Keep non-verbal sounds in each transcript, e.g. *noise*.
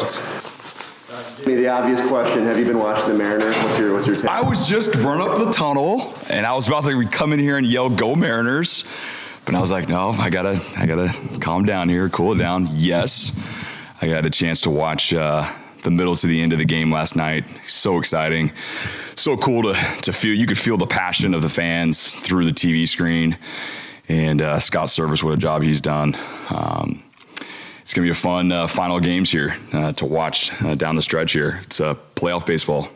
questions. Jimmy, the obvious question: Have you been watching the Mariners? What's your What's your take? I was just run up the tunnel, and I was about to come in here and yell "Go Mariners," but I was like, "No, I gotta, I gotta calm down here, cool it down." Yes, I got a chance to watch uh, the middle to the end of the game last night. So exciting, so cool to to feel. You could feel the passion of the fans through the TV screen, and uh, Scott Servais, what a job he's done. Um, going to be a fun uh, final games here uh, to watch uh, down the stretch here. It's uh, playoff baseball.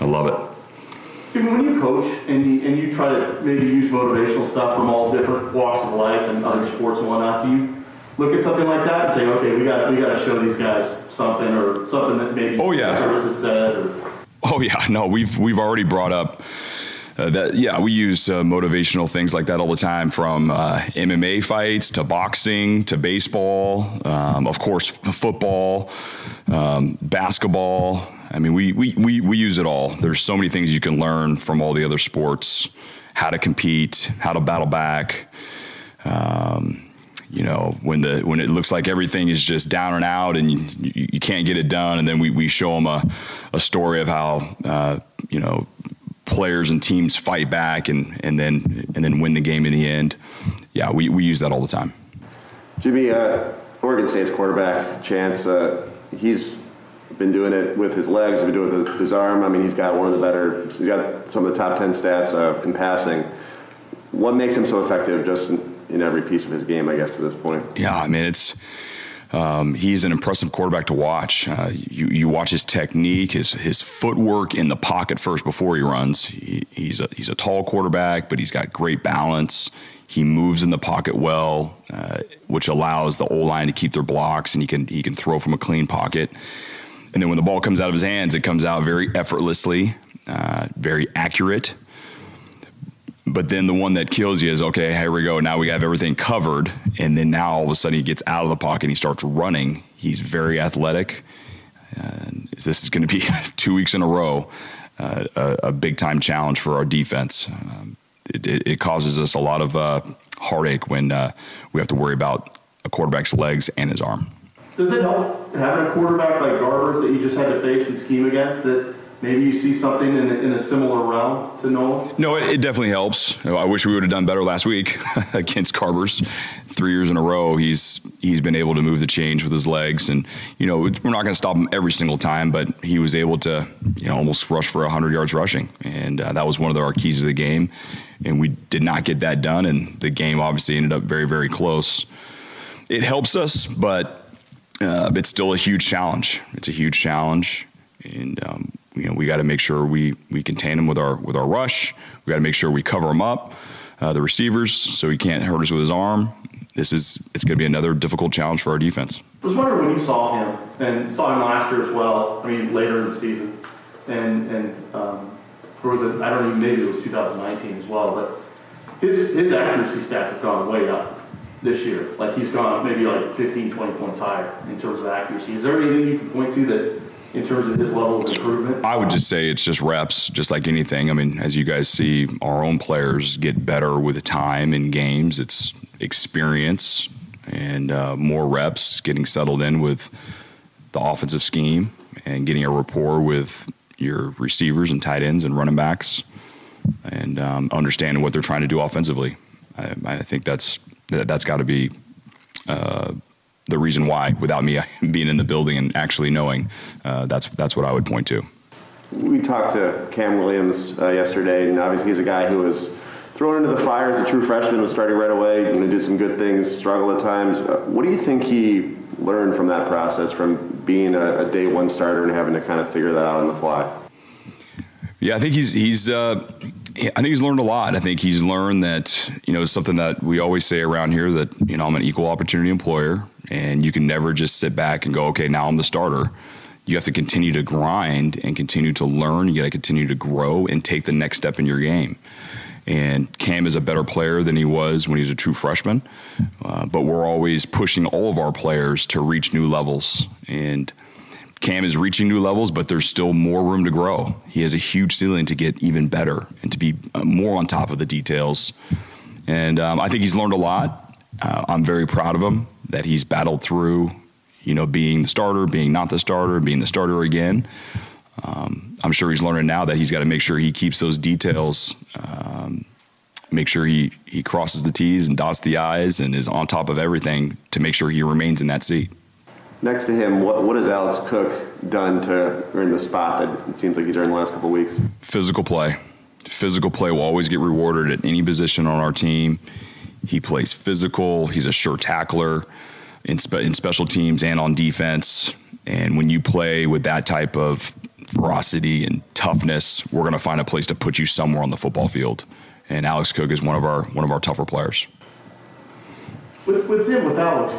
I love it. Jimmy, when you coach and you, and you try to maybe use motivational stuff from all different walks of life and other sports and whatnot, do you look at something like that and say, okay, we got we got to show these guys something or something that maybe oh, yeah. Servais said? Or... Oh yeah, no, we've we've already brought up uh, that yeah, we use uh, motivational things like that all the time, from uh, MMA fights to boxing to baseball, um, of course, football, um, basketball. I mean, we, we we we use it all. There's so many things you can learn from all the other sports: how to compete, how to battle back. Um, you know when the when it looks like everything is just down and out and you, you, you can't get it done and then we, we show them a, a story of how uh, you know players and teams fight back and, and then and then win the game in the end. Yeah, we, we use that all the time. Jimmy, uh, Oregon State's quarterback Chance, uh, he's been doing it with his legs. He's been doing it with his arm. I mean, he's got one of the better. He's got some of the top ten stats uh, in passing. What makes him so effective, just in, in every piece of his game? I guess to this point. Yeah, I mean it's um, he's an impressive quarterback to watch. Uh, you, you watch his technique, his his footwork in the pocket first before he runs. He, he's a he's a tall quarterback, but he's got great balance. He moves in the pocket well, uh, which allows the O line to keep their blocks, and he can he can throw from a clean pocket. And then when the ball comes out of his hands, it comes out very effortlessly, uh, very accurate. But then the one that kills you is okay, here we go. Now we have everything covered. And then now all of a sudden he gets out of the pocket and he starts running. He's very athletic. And this is going to be *laughs* two weeks in a row uh, a, a, big time challenge for our defense. Um, it, it, it, causes us a lot of uh, heartache when uh, we have to worry about a quarterback's legs and his arm. Does it help having a quarterback like Garbers that you just had to face and scheme against that maybe you see something in a, in a similar realm to Nolan? No, it, it definitely helps. I wish we would have done better last week *laughs* against Garbers. Three years in a row, he's he's been able to move the change with his legs, and you know we're not going to stop him every single time, but he was able to you know almost rush for hundred yards rushing, and uh, that was one of the, our keys of the game. And we did not get that done, and the game obviously ended up very very close. It helps us, but uh, it's still a huge challenge. It's a huge challenge, and um, you know we got to make sure we we contain him with our with our rush. We got to make sure we cover him up, uh, the receivers, so he can't hurt us with his arm. This is it's going to be another difficult challenge for our defense. I was wondering when you saw him and saw him last year as well. I mean, later in the season, and and um, or was it? I don't even maybe it was 2019 as well. But his his accuracy stats have gone way up this year. Like he's gone maybe like 15, 20 points higher in terms of accuracy. Is there anything you can point to that in terms of his level of improvement? I would just say it's just reps, just like anything. I mean, as you guys see, our own players get better with time in games. It's experience and uh, more reps, getting settled in with the offensive scheme and getting a rapport with your receivers and tight ends and running backs and um, understanding what they're trying to do offensively. I, I think that's that's got to be uh, reason why without me *laughs* being in the building and actually knowing. Uh, that's that's what I would point to. We talked to Cam Williams uh, yesterday, and obviously he's a guy who was thrown into the fire as a true freshman, was starting right away. You know, did some good things, struggled at times. Uh, what do you think he learned from that process, from being a, a, day one starter and having to kind of figure that out on the fly? Yeah, I think he's he's. Uh, I think he's learned a lot. I think he's learned that you know something that we always say around here that you know I'm an equal opportunity employer and you can never just sit back and go, okay, now I'm the starter. You have to continue to grind and continue to learn. You got to continue to grow and take the next step in your game. And Cam is a better player than he was when he was a true freshman. Uh, but we're always pushing all of our players to reach new levels. And Cam is reaching new levels, but there's still more room to grow. He has a huge ceiling to get even better and to be uh, more on top of the details. And um, I think he's learned a lot. Uh, I'm very proud of him that he's battled through, you know, being the starter, being not the starter, being the starter again. Um, I'm sure he's learning now that he's got to make sure he keeps those details, um, make sure he, he crosses the T's and dots the I's and is on top of everything to make sure he remains in that seat. Next to him, what, what has Alex Cook done to earn the spot that it seems like he's earned the last couple weeks? Physical play. Physical play will always get rewarded at any position on our team. He plays physical. He's a sure tackler in, spe- in special teams and on defense. And when you play with that type of ferocity and toughness, we're going to find a place to put you somewhere on the football field. And Alex Cook is one of our one of our tougher players. With, with him, with Alex,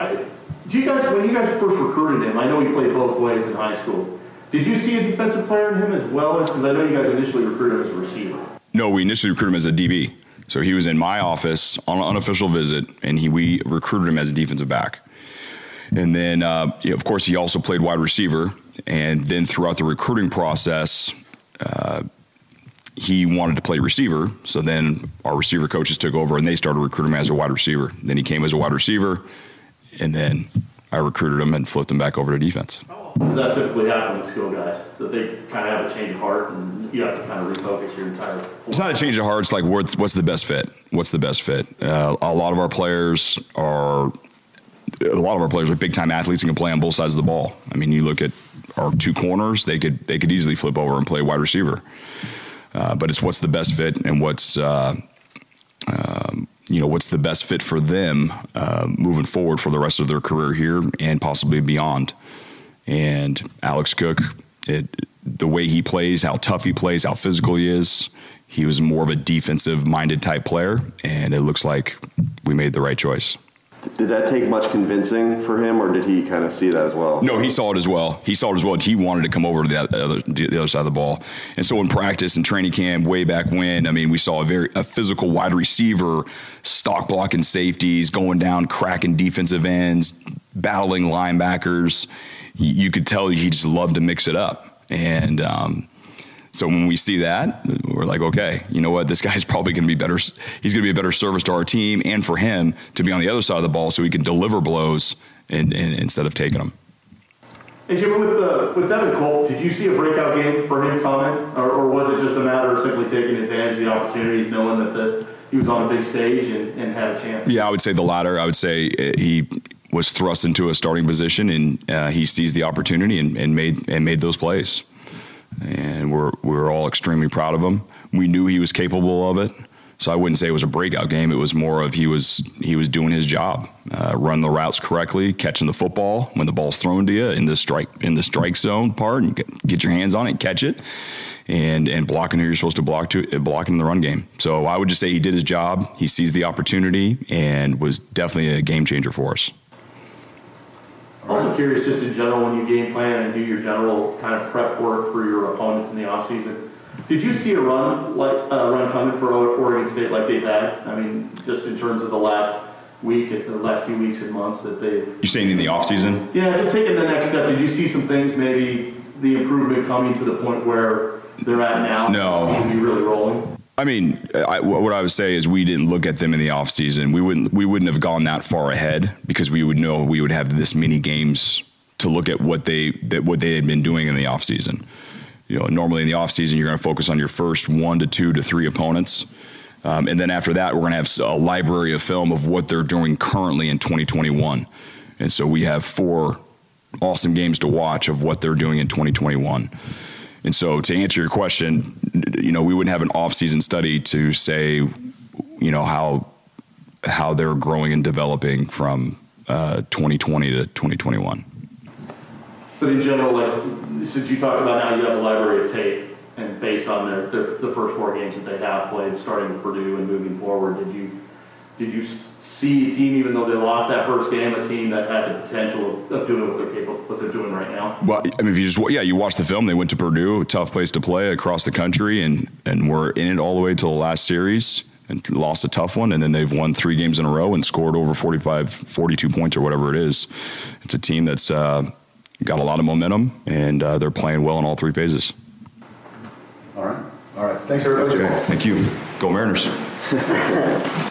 I, do you guys, when you guys first recruited him, I know he played both ways in high school. Did you see a defensive player in him as well as, because I know you guys initially recruited him as a receiver? No, we initially recruited him as a DB. So he was in my office on an unofficial visit, and he, we recruited him as a defensive back. And then, uh, of course, he also played wide receiver. And then throughout the recruiting process, uh, he wanted to play receiver. So then our receiver coaches took over and they started recruiting him as a wide receiver. Then he came as a wide receiver, and then I recruited them and flipped them back over to defense. Does that typically happen with skill guys? That they kind of have a change of heart and you have to kind of refocus your entire. It's not a change of heart. It's like what's, what's the best fit? What's the best fit? Uh, a lot of our players are a lot of our players are big time athletes and can play on both sides of the ball. I mean, you look at our two corners; they could they could easily flip over and play wide receiver. Uh, but it's what's the best fit and what's uh, um, you know what's the best fit for them uh, moving forward for the rest of their career here and possibly beyond. And Alex Cook, it, the way he plays, how tough he plays, how physical he is, he was more of a defensive minded type player, and it looks like we made the right choice. Did that take much convincing for him, or did he kind of see that as well? No, he saw it as well. He saw it as well. He wanted to come over to the other, the other side of the ball. And so in practice and training camp, way back when, I mean, we saw a very a physical wide receiver, stock blocking safeties, going down, cracking defensive ends, battling linebackers. You could tell he just loved to mix it up. And um, so when we see that, we're like, okay, you know what? This guy's *laughs* probably going to be better. He's going to be a better service to our team and for him to be on the other side of the ball so he can deliver blows and, and, instead of taking them. And Jimmy, with uh, with Devin Culp, did you see a breakout game for him coming, or, or, was it just a matter of simply taking advantage of the opportunities, knowing that the, he was on a big stage and, and had a chance? Yeah, I would say the latter. I would say uh, he was thrust into a starting position and uh, he seized the opportunity and, and made and made those plays and we're we're all extremely proud of him. We knew he was capable of it, so I wouldn't say it was a breakout game. It was more of he was he was doing his job, uh, run the routes correctly, catching the football when the ball's thrown to you in the strike in the strike zone part, and get, get your hands on it, catch it, and and blocking who you're supposed to block to blocking the run game. So I would just say he did his job. He seized the opportunity and was definitely a game changer for us. Also curious, just in general, when you game plan and do your general kind of prep work for your opponents in the offseason, did you see a run like a uh, run coming for Oregon State like they've had? I mean, just in terms of the last week, the last few weeks and months that they've. You're saying in the offseason? Yeah, just taking the next step. Did you see some things, maybe the improvement coming to the point where they're at now? No. Be really rolling. I mean, I, what I would say is we didn't look at them in the offseason. We wouldn't we wouldn't have gone that far ahead because we would know we would have this many games to look at what they that what they had been doing in the offseason. You know, normally in the offseason you're going to focus on your first one to two to three opponents. Um, and then after that, we're going to have a library of film of what they're doing currently in 2021. And so we have four awesome games to watch of what they're doing in 2021. And so to answer your question, you know, we wouldn't have an off-season study to say, you know, how how they're growing and developing from uh, 2020 to 2021. But in general, like since you talked about how you have a library of tape, and based on their, their the first four games that they have played, starting with Purdue and moving forward, did you did you see a team, even though they lost that first game, a team that had the potential of, doing what they're capable, what they're doing right now? Well, I mean, if you just yeah, you watch the film. They went to Purdue, a tough place to play across the country, and and were in it all the way to the last series and lost a tough one and then they've won three games in a row and scored over 45 42 points or whatever it is it's a team that's uh, got a lot of momentum and uh, they're playing well in all three phases all right all right thanks everybody okay. thank you go mariners *laughs*